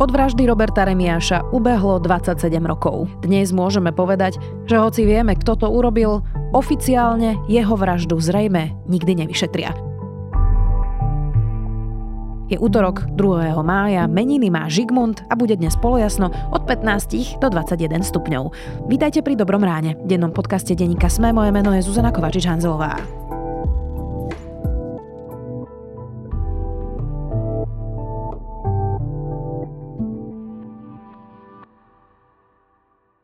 Od vraždy Roberta Remiáša ubehlo 27 rokov. Dnes môžeme povedať, že hoci vieme, kto to urobil, oficiálne jeho vraždu zrejme nikdy nevyšetria. Je útorok 2. mája, meniny má Žigmund a bude dnes polojasno od 15 do 21 stupňov. Vítajte pri Dobrom ráne. Dennom podcaste Deníka Sme moje meno je Zuzana Kovačič-Hanzelová.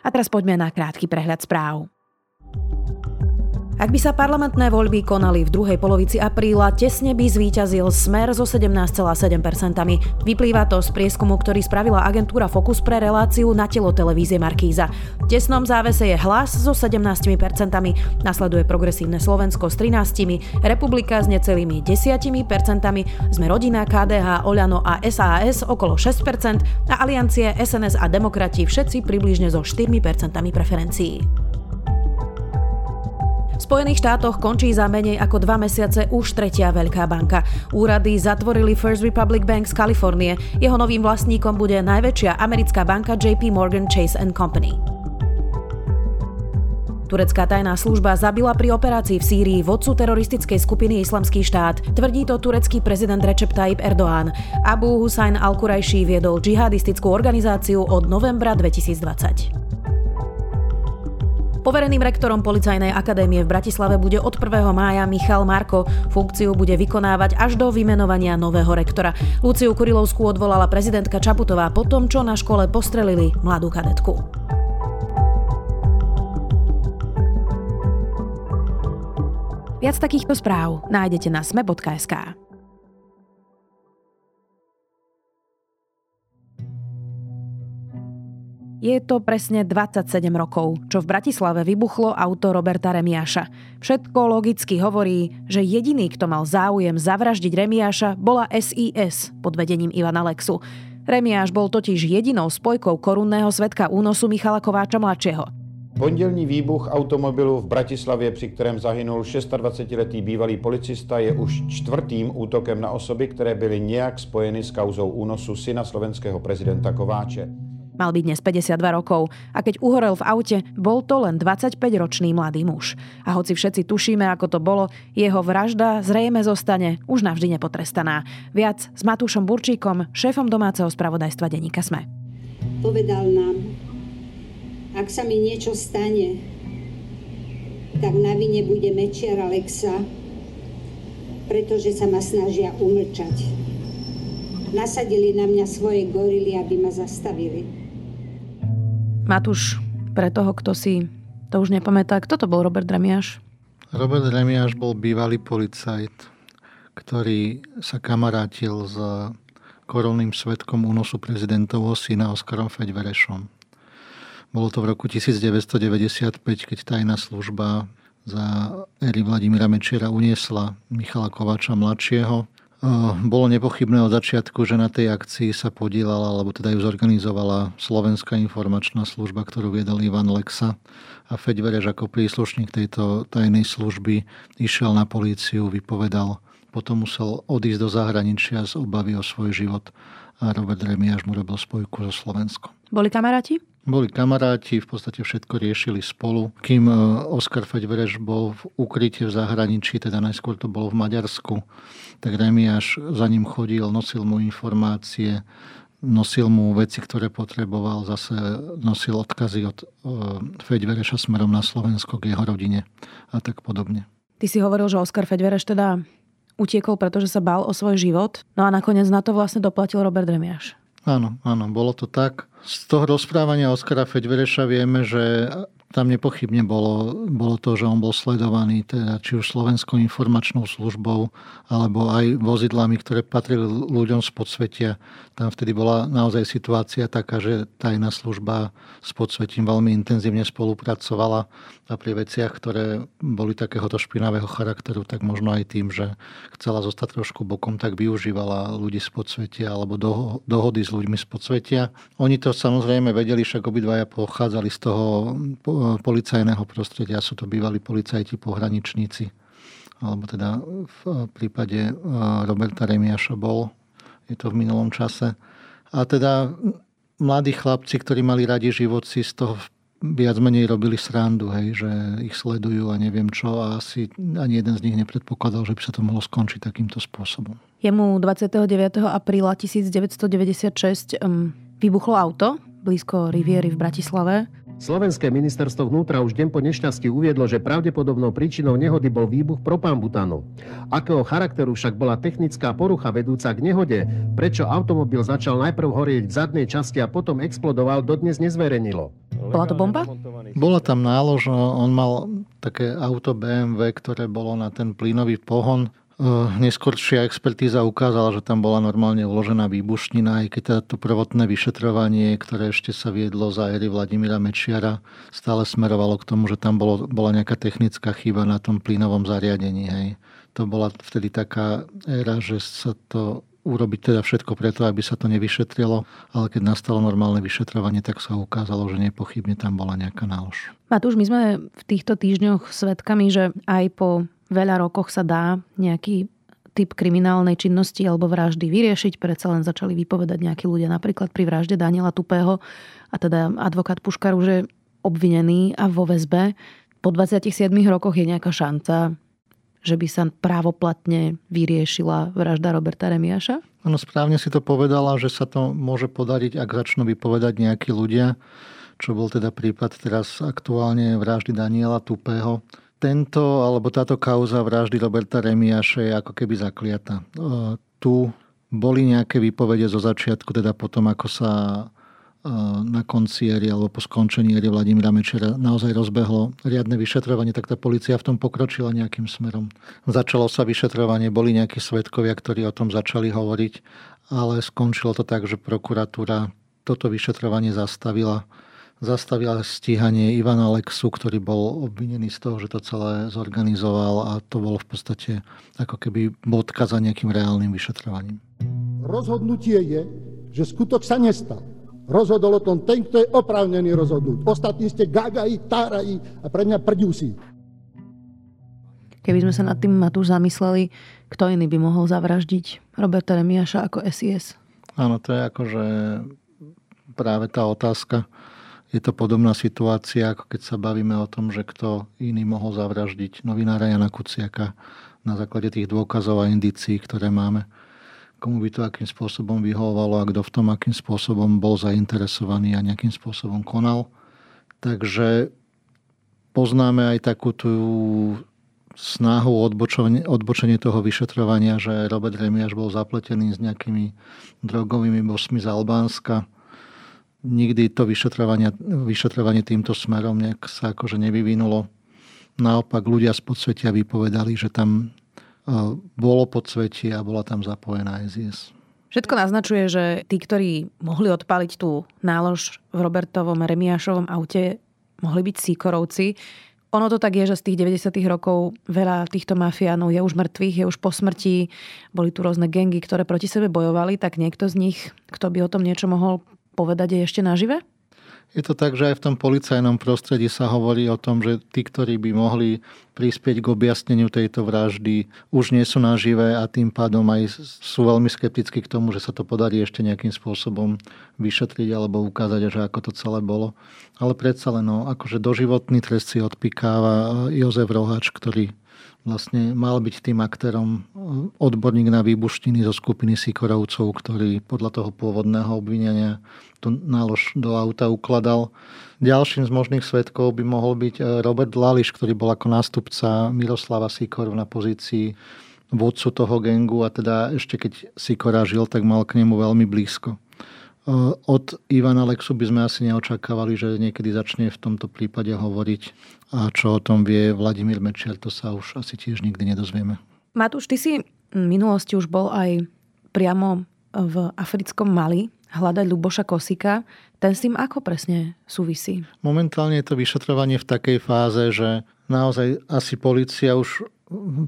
A teraz poďme na krátky prehľad správ. Ak by sa parlamentné voľby konali v druhej polovici apríla, tesne by zvíťazil Smer so 17,7%. Vyplýva to z prieskumu, ktorý spravila agentúra Focus pre reláciu na telo televízie Markíza. V tesnom závese je hlas so 17%, nasleduje progresívne Slovensko s 13%, Republika s necelými 10%, sme rodina KDH, Oľano a SAS okolo 6% a aliancie SNS a demokrati všetci približne so 4% preferencií. Spojených štátoch končí za menej ako dva mesiace už tretia veľká banka. Úrady zatvorili First Republic Bank z Kalifornie. Jeho novým vlastníkom bude najväčšia americká banka JP Morgan Chase Company. Turecká tajná služba zabila pri operácii v Sýrii vodcu teroristickej skupiny Islamský štát. Tvrdí to turecký prezident Recep Tayyip Erdoğan. Abu Hussein al-Qurajši viedol džihadistickú organizáciu od novembra 2020. Povereným rektorom Policajnej akadémie v Bratislave bude od 1. mája Michal Marko. Funkciu bude vykonávať až do vymenovania nového rektora. Luciu Kurilovskú odvolala prezidentka Čaputová po tom, čo na škole postrelili mladú kadetku. Viac takýchto správ nájdete na sme.sk. Je to presne 27 rokov, čo v Bratislave vybuchlo auto Roberta Remiáša. Všetko logicky hovorí, že jediný, kto mal záujem zavraždiť Remiáša, bola SIS pod vedením Ivana Lexu. Remiáš bol totiž jedinou spojkou korunného svetka únosu Michala Kováča mladšieho. Pondělní výbuch automobilu v Bratislavě, při kterém zahynul 26-letý bývalý policista, je už čtvrtým útokem na osoby, které byly nějak spojeny s kauzou únosu syna slovenského prezidenta Kováče. Mal byť dnes 52 rokov a keď uhorel v aute, bol to len 25-ročný mladý muž. A hoci všetci tušíme, ako to bolo, jeho vražda zrejme zostane už navždy nepotrestaná. Viac s Matúšom Burčíkom, šéfom domáceho spravodajstva Deníka Sme. Povedal nám, ak sa mi niečo stane, tak na vine bude Mečiar Alexa, pretože sa ma snažia umlčať. Nasadili na mňa svoje gorily, aby ma zastavili. Matúš, pre toho, kto si to už nepamätá, kto to bol Robert Remiáš? Robert Remiáš bol bývalý policajt, ktorý sa kamarátil s korolným svetkom únosu prezidentovho syna Oskarom Feďverešom. Bolo to v roku 1995, keď tajná služba za éry Vladimíra Mečiera uniesla Michala Kovača mladšieho bolo nepochybné od začiatku, že na tej akcii sa podielala, alebo teda ju zorganizovala Slovenská informačná služba, ktorú viedol Ivan Lexa. A Feďvereš ako príslušník tejto tajnej služby išiel na políciu, vypovedal. Potom musel odísť do zahraničia z obavy o svoj život a Robert Remiáš mu robil spojku so Slovenskom. Boli kamaráti? Boli kamaráti, v podstate všetko riešili spolu. Kým e, Oskar Feďvereš bol v ukryte v zahraničí, teda najskôr to bolo v Maďarsku, tak Remiáš za ním chodil, nosil mu informácie, nosil mu veci, ktoré potreboval, zase nosil odkazy od e, Feďvereša smerom na Slovensko k jeho rodine a tak podobne. Ty si hovoril, že Oskar Feďvereš teda utiekol, pretože sa bál o svoj život, no a nakoniec na to vlastne doplatil Robert Remiáš. Áno, áno, bolo to tak. Z toho rozprávania Oskara Feďvereša vieme, že tam nepochybne bolo, bolo to, že on bol sledovaný teda či už Slovenskou informačnou službou, alebo aj vozidlami, ktoré patrili ľuďom z podsvetia. Tam vtedy bola naozaj situácia taká, že tajná služba s podsvetím veľmi intenzívne spolupracovala a pri veciach, ktoré boli takéhoto špinavého charakteru, tak možno aj tým, že chcela zostať trošku bokom, tak využívala ľudí z podsvetia alebo dohody s ľuďmi z podsvetia. Oni to samozrejme vedeli, však obidvaja pochádzali z toho policajného prostredia. Sú to bývalí policajti, pohraničníci. Alebo teda v prípade Roberta Remiaša bol. Je to v minulom čase. A teda mladí chlapci, ktorí mali radi život, si z toho viac menej robili srandu, hej, že ich sledujú a neviem čo a asi ani jeden z nich nepredpokladal, že by sa to mohlo skončiť takýmto spôsobom. Jemu 29. apríla 1996 um, vybuchlo auto blízko Riviery v Bratislave. Slovenské ministerstvo vnútra už deň po nešťastí uviedlo, že pravdepodobnou príčinou nehody bol výbuch propambutanu. Akého charakteru však bola technická porucha vedúca k nehode, prečo automobil začal najprv horieť v zadnej časti a potom explodoval, dodnes nezverejnilo. Bola to bomba? Bola tam nálož, on mal také auto BMW, ktoré bolo na ten plynový pohon Neskôršia expertíza ukázala, že tam bola normálne uložená výbušnina, aj keď teda to prvotné vyšetrovanie, ktoré ešte sa viedlo za éry Vladimíra Mečiara, stále smerovalo k tomu, že tam bolo, bola nejaká technická chyba na tom plynovom zariadení. Hej. To bola vtedy taká éra, že sa to urobiť teda všetko preto, aby sa to nevyšetrilo, ale keď nastalo normálne vyšetrovanie, tak sa ukázalo, že nepochybne tam bola nejaká nálož. Matúš, my sme v týchto týždňoch svedkami, že aj po veľa rokoch sa dá nejaký typ kriminálnej činnosti alebo vraždy vyriešiť. Predsa len začali vypovedať nejakí ľudia, napríklad pri vražde Daniela Tupého a teda advokát Puškar už je obvinený a vo väzbe. Po 27 rokoch je nejaká šanca, že by sa právoplatne vyriešila vražda Roberta Remiaša? Áno, správne si to povedala, že sa to môže podariť, ak začnú vypovedať nejakí ľudia, čo bol teda prípad teraz aktuálne vraždy Daniela Tupého tento alebo táto kauza vraždy Roberta Remiaša je ako keby zakliata. Tu boli nejaké výpovede zo začiatku, teda potom, ako sa na konci éry alebo po skončení éry Vladimíra Mečera naozaj rozbehlo riadne vyšetrovanie, tak tá policia v tom pokročila nejakým smerom. Začalo sa vyšetrovanie, boli nejakí svetkovia, ktorí o tom začali hovoriť, ale skončilo to tak, že prokuratúra toto vyšetrovanie zastavila zastavila stíhanie Ivana Lexu, ktorý bol obvinený z toho, že to celé zorganizoval a to bolo v podstate ako keby bodka za nejakým reálnym vyšetrovaním. Rozhodnutie je, že skutok sa nestal. Rozhodol o tom ten, kto je oprávnený rozhodnúť. Ostatní ste gagají, tárají a pre mňa prďusí. Keby sme sa nad tým Matúš zamysleli, kto iný by mohol zavraždiť Roberta Remiaša ako SIS? Áno, to je akože práve tá otázka je to podobná situácia, ako keď sa bavíme o tom, že kto iný mohol zavraždiť novinára Jana Kuciaka na základe tých dôkazov a indícií, ktoré máme. Komu by to akým spôsobom vyhovovalo a kto v tom akým spôsobom bol zainteresovaný a nejakým spôsobom konal. Takže poznáme aj takú tú snahu odbočenie, odbočenie toho vyšetrovania, že Robert Remiaš bol zapletený s nejakými drogovými bosmi z Albánska nikdy to vyšetrovanie, vyšetrovanie týmto smerom nejak sa akože nevyvinulo. Naopak ľudia z podsvetia vypovedali, že tam e, bolo podsvetie a bola tam zapojená SIS. Všetko naznačuje, že tí, ktorí mohli odpaliť tú nálož v Robertovom Remiášovom aute, mohli byť síkorovci. Ono to tak je, že z tých 90. rokov veľa týchto mafiánov je už mŕtvych, je už po smrti. Boli tu rôzne gengy, ktoré proti sebe bojovali, tak niekto z nich, kto by o tom niečo mohol povedať je ešte nažive? Je to tak, že aj v tom policajnom prostredí sa hovorí o tom, že tí, ktorí by mohli prispieť k objasneniu tejto vraždy, už nie sú nažive a tým pádom aj sú veľmi skeptickí k tomu, že sa to podarí ešte nejakým spôsobom vyšetriť alebo ukázať, že ako to celé bolo. Ale predsa len, no, akože doživotný trest si odpikáva Jozef Rohač, ktorý vlastne mal byť tým aktérom e, odborník na výbuštiny zo skupiny Sikorovcov, ktorý podľa toho pôvodného obvinenia tú nálož do auta ukladal. Ďalším z možných svetkov by mohol byť e, Robert Lališ, ktorý bol ako nástupca Miroslava Sikoru na pozícii vodcu toho gengu a teda ešte keď Sikora žil, tak mal k nemu veľmi blízko. Od Ivana Lexu by sme asi neočakávali, že niekedy začne v tomto prípade hovoriť a čo o tom vie Vladimír Mečiar, to sa už asi tiež nikdy nedozvieme. Matúš, ty si v minulosti už bol aj priamo v africkom Mali hľadať Luboša Kosika. Ten s tým ako presne súvisí? Momentálne je to vyšetrovanie v takej fáze, že naozaj asi policia už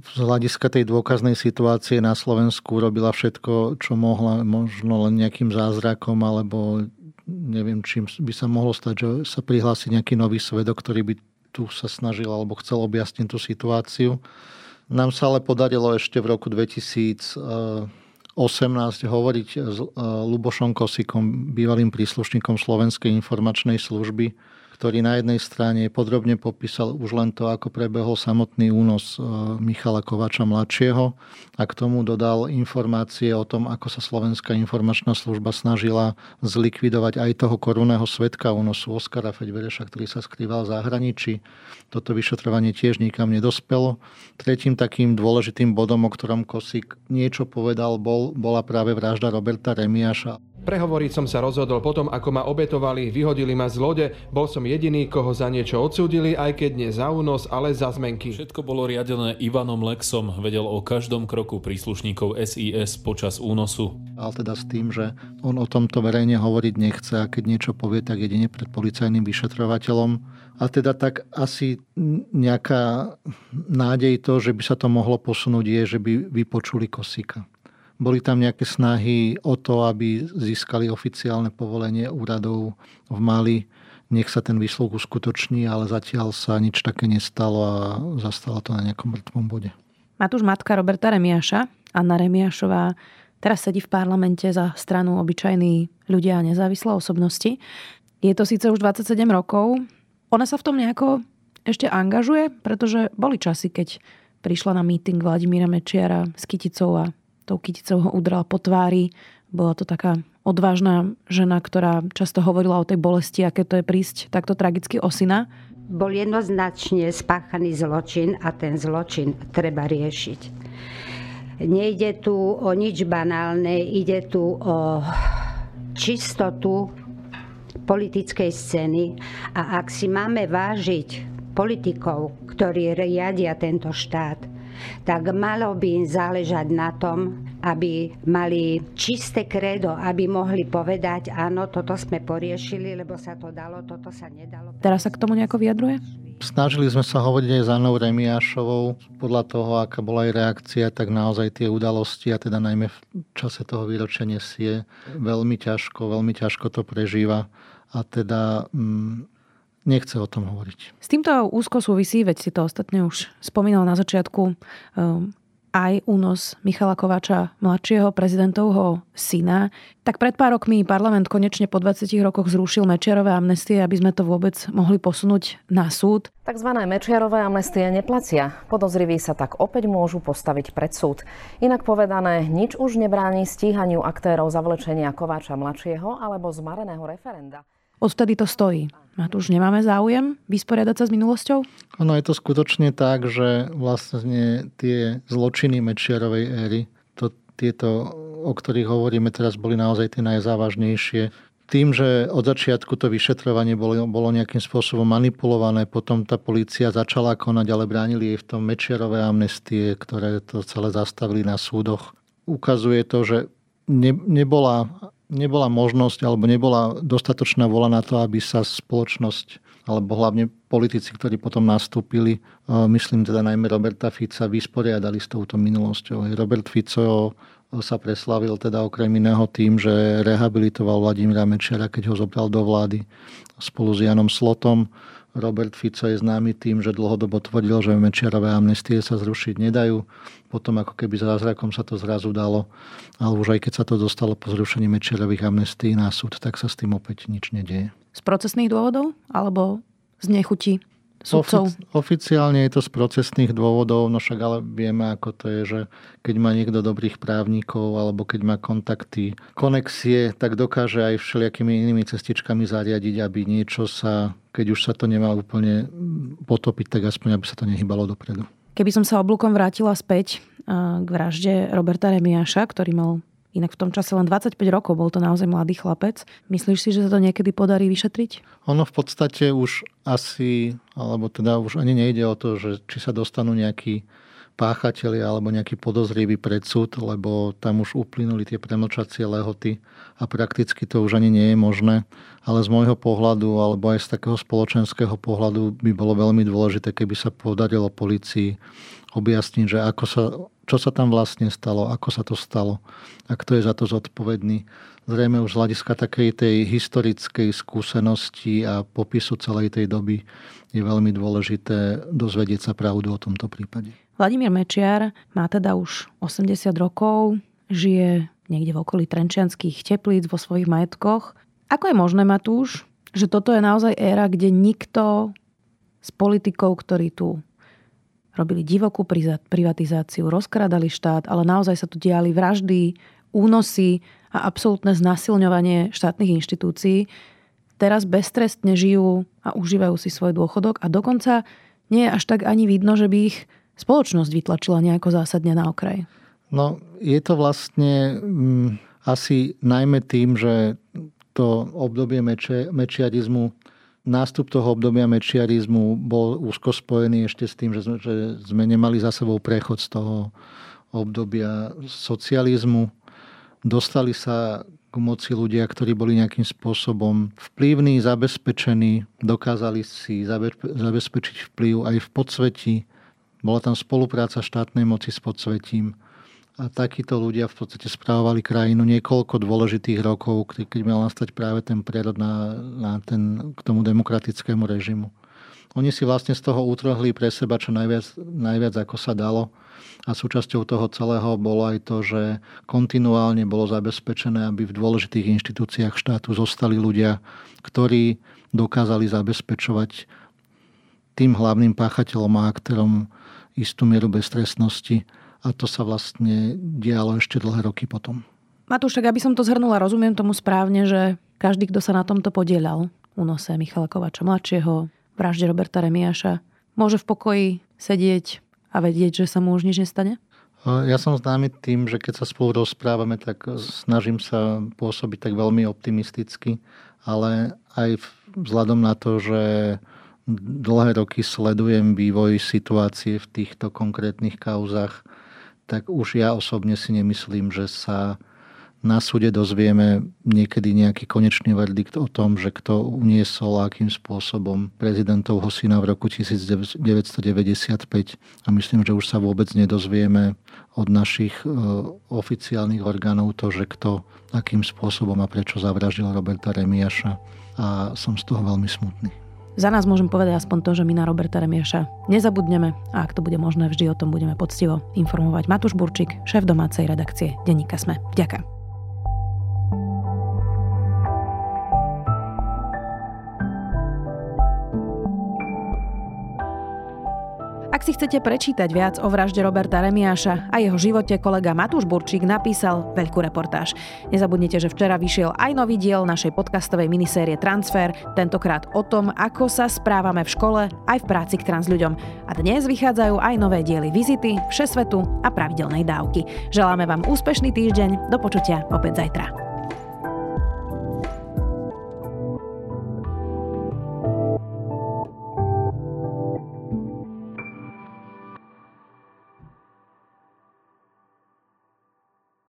z hľadiska tej dôkaznej situácie na Slovensku robila všetko, čo mohla, možno len nejakým zázrakom, alebo neviem, čím by sa mohlo stať, že sa prihlási nejaký nový svedok, ktorý by tu sa snažil alebo chcel objasniť tú situáciu. Nám sa ale podarilo ešte v roku 2018 hovoriť s eh, Lubošom Kosikom, bývalým príslušníkom Slovenskej informačnej služby, ktorý na jednej strane podrobne popísal už len to, ako prebehol samotný únos e, Michala Kovača mladšieho a k tomu dodal informácie o tom, ako sa Slovenská informačná služba snažila zlikvidovať aj toho korunného svetka únosu Oskara Feďvereša, ktorý sa skrýval v zahraničí. Toto vyšetrovanie tiež nikam nedospelo. Tretím takým dôležitým bodom, o ktorom Kosík niečo povedal, bol, bola práve vražda Roberta Remiaša. Prehovoriť som sa rozhodol potom, ako ma obetovali, vyhodili ma z lode, bol som jediný, koho za niečo odsúdili, aj keď nie za únos, ale za zmenky. Všetko bolo riadené Ivanom Lexom, vedel o každom kroku príslušníkov SIS počas únosu. Ale teda s tým, že on o tomto verejne hovoriť nechce a keď niečo povie, tak jedine pred policajným vyšetrovateľom. A teda tak asi nejaká nádej to, že by sa to mohlo posunúť, je, že by vypočuli Kosika. Boli tam nejaké snahy o to, aby získali oficiálne povolenie úradov v Mali. Nech sa ten výsluh uskutoční, ale zatiaľ sa nič také nestalo a zastalo to na nejakom mŕtvom bode. Matúš matka Roberta Remiaša, Anna Remiašová, teraz sedí v parlamente za stranu obyčajní ľudia a nezávislé osobnosti. Je to síce už 27 rokov. Ona sa v tom nejako ešte angažuje, pretože boli časy, keď prišla na meeting Vladimíra Mečiara s Kyticou a tou kyticou ho udrela po tvári. Bola to taká odvážna žena, ktorá často hovorila o tej bolesti, aké to je prísť takto tragicky o syna. Bol jednoznačne spáchaný zločin a ten zločin treba riešiť. Nejde tu o nič banálne, ide tu o čistotu politickej scény a ak si máme vážiť politikov, ktorí riadia tento štát, tak malo by im záležať na tom, aby mali čisté kredo, aby mohli povedať, áno, toto sme poriešili, lebo sa to dalo, toto sa nedalo. Teraz sa k tomu nejako vyjadruje? Snažili sme sa hovoriť aj s Anou Remiášovou. Podľa toho, aká bola aj reakcia, tak naozaj tie udalosti, a teda najmä v čase toho výročia nesie, veľmi ťažko, veľmi ťažko to prežíva. A teda mm, nechce o tom hovoriť. S týmto úzko súvisí, veď si to ostatne už spomínal na začiatku, um, aj únos Michala Kováča, mladšieho prezidentovho syna. Tak pred pár rokmi parlament konečne po 20 rokoch zrušil Mečiarové amnestie, aby sme to vôbec mohli posunúť na súd. Takzvané Mečiarové amnestie neplatia. Podozriví sa tak opäť môžu postaviť pred súd. Inak povedané, nič už nebráni stíhaniu aktérov zavlečenia Kováča mladšieho alebo zmareného referenda. Odvtedy to stojí. A tu už nemáme záujem vysporiadať sa s minulosťou? Ono je to skutočne tak, že vlastne tie zločiny Mečiarovej éry, to, tieto, o ktorých hovoríme teraz, boli naozaj tie najzávažnejšie. Tým, že od začiatku to vyšetrovanie bolo, bolo nejakým spôsobom manipulované, potom tá policia začala konať, ale bránili jej v tom Mečiarové amnestie, ktoré to celé zastavili na súdoch. Ukazuje to, že ne, nebola nebola možnosť alebo nebola dostatočná vola na to, aby sa spoločnosť alebo hlavne politici, ktorí potom nastúpili, myslím teda najmä Roberta Fica, vysporiadali s touto minulosťou. Robert Fico sa preslavil teda okrem iného tým, že rehabilitoval Vladimíra Mečera, keď ho zobral do vlády spolu s Janom Slotom. Robert Fico je známy tým, že dlhodobo tvrdil, že Mečiarové amnestie sa zrušiť nedajú. Potom ako keby zázrakom sa to zrazu dalo. Ale už aj keď sa to dostalo po zrušení Mečiarových amnestií na súd, tak sa s tým opäť nič nedieje. Z procesných dôvodov? Alebo z nechutí? sudcov? Ofici- oficiálne je to z procesných dôvodov, no však ale vieme, ako to je, že keď má niekto dobrých právnikov alebo keď má kontakty, konexie, tak dokáže aj všelijakými inými cestičkami zariadiť, aby niečo sa, keď už sa to nemá úplne potopiť, tak aspoň aby sa to nehybalo dopredu. Keby som sa oblúkom vrátila späť k vražde Roberta Remiaša, ktorý mal Inak v tom čase len 25 rokov, bol to naozaj mladý chlapec. Myslíš si, že sa to niekedy podarí vyšetriť? Ono v podstate už asi, alebo teda už ani nejde o to, že či sa dostanú nejakí páchatelia alebo nejaký podozrivý predsud, lebo tam už uplynuli tie premlčacie lehoty a prakticky to už ani nie je možné. Ale z môjho pohľadu alebo aj z takého spoločenského pohľadu by bolo veľmi dôležité, keby sa podarilo policii objasniť, že ako sa, čo sa tam vlastne stalo, ako sa to stalo a kto je za to zodpovedný. Zrejme už z hľadiska takej tej historickej skúsenosti a popisu celej tej doby je veľmi dôležité dozvedieť sa pravdu o tomto prípade. Vladimír Mečiar má teda už 80 rokov, žije niekde v okolí Trenčianských teplíc vo svojich majetkoch. Ako je možné, Matúš, že toto je naozaj éra, kde nikto z politikov, ktorí tu robili divokú privatizáciu, rozkradali štát, ale naozaj sa tu diali vraždy, únosy a absolútne znasilňovanie štátnych inštitúcií, teraz beztrestne žijú a užívajú si svoj dôchodok a dokonca nie je až tak ani vidno, že by ich spoločnosť vytlačila nejako zásadne na okraj? No, je to vlastne mm, asi najmä tým, že to obdobie meče, mečiarizmu, nástup toho obdobia mečiarizmu bol úzko spojený ešte s tým, že sme, že sme nemali za sebou prechod z toho obdobia socializmu. Dostali sa k moci ľudia, ktorí boli nejakým spôsobom vplyvní, zabezpečení, dokázali si zabezpečiť vplyv aj v podsvetí, bola tam spolupráca štátnej moci s podsvetím a takíto ľudia v podstate správovali krajinu niekoľko dôležitých rokov, keď mal nastať práve ten prerod na, na ten, k tomu demokratickému režimu. Oni si vlastne z toho utrhli pre seba čo najviac, najviac ako sa dalo a súčasťou toho celého bolo aj to, že kontinuálne bolo zabezpečené, aby v dôležitých inštitúciách štátu zostali ľudia, ktorí dokázali zabezpečovať tým hlavným páchateľom a aktérom istú mieru beztrestnosti a to sa vlastne dialo ešte dlhé roky potom. Matúš, tak aby som to zhrnula, rozumiem tomu správne, že každý, kto sa na tomto podielal, únose Michala Kovača mladšieho, vražde Roberta Remiaša, môže v pokoji sedieť a vedieť, že sa mu už nič nestane? Ja som známy tým, že keď sa spolu rozprávame, tak snažím sa pôsobiť tak veľmi optimisticky, ale aj vzhľadom na to, že dlhé roky sledujem vývoj situácie v týchto konkrétnych kauzach, tak už ja osobne si nemyslím, že sa na súde dozvieme niekedy nejaký konečný verdikt o tom, že kto uniesol akým spôsobom prezidentovho syna v roku 1995 a myslím, že už sa vôbec nedozvieme od našich e, oficiálnych orgánov to, že kto akým spôsobom a prečo zavraždil Roberta Remiaša a som z toho veľmi smutný. Za nás môžem povedať aspoň to, že my na Roberta Remieša nezabudneme a ak to bude možné, vždy o tom budeme poctivo informovať. Matúš Burčík, šéf domácej redakcie Denníka Sme. Ďakujem. Ak si chcete prečítať viac o vražde Roberta Remiáša a jeho živote, kolega Matúš Burčík napísal veľkú reportáž. Nezabudnite, že včera vyšiel aj nový diel našej podcastovej minisérie Transfer, tentokrát o tom, ako sa správame v škole aj v práci k transľuďom. A dnes vychádzajú aj nové diely Vizity, Všesvetu a pravidelnej dávky. Želáme vám úspešný týždeň, do počutia opäť zajtra.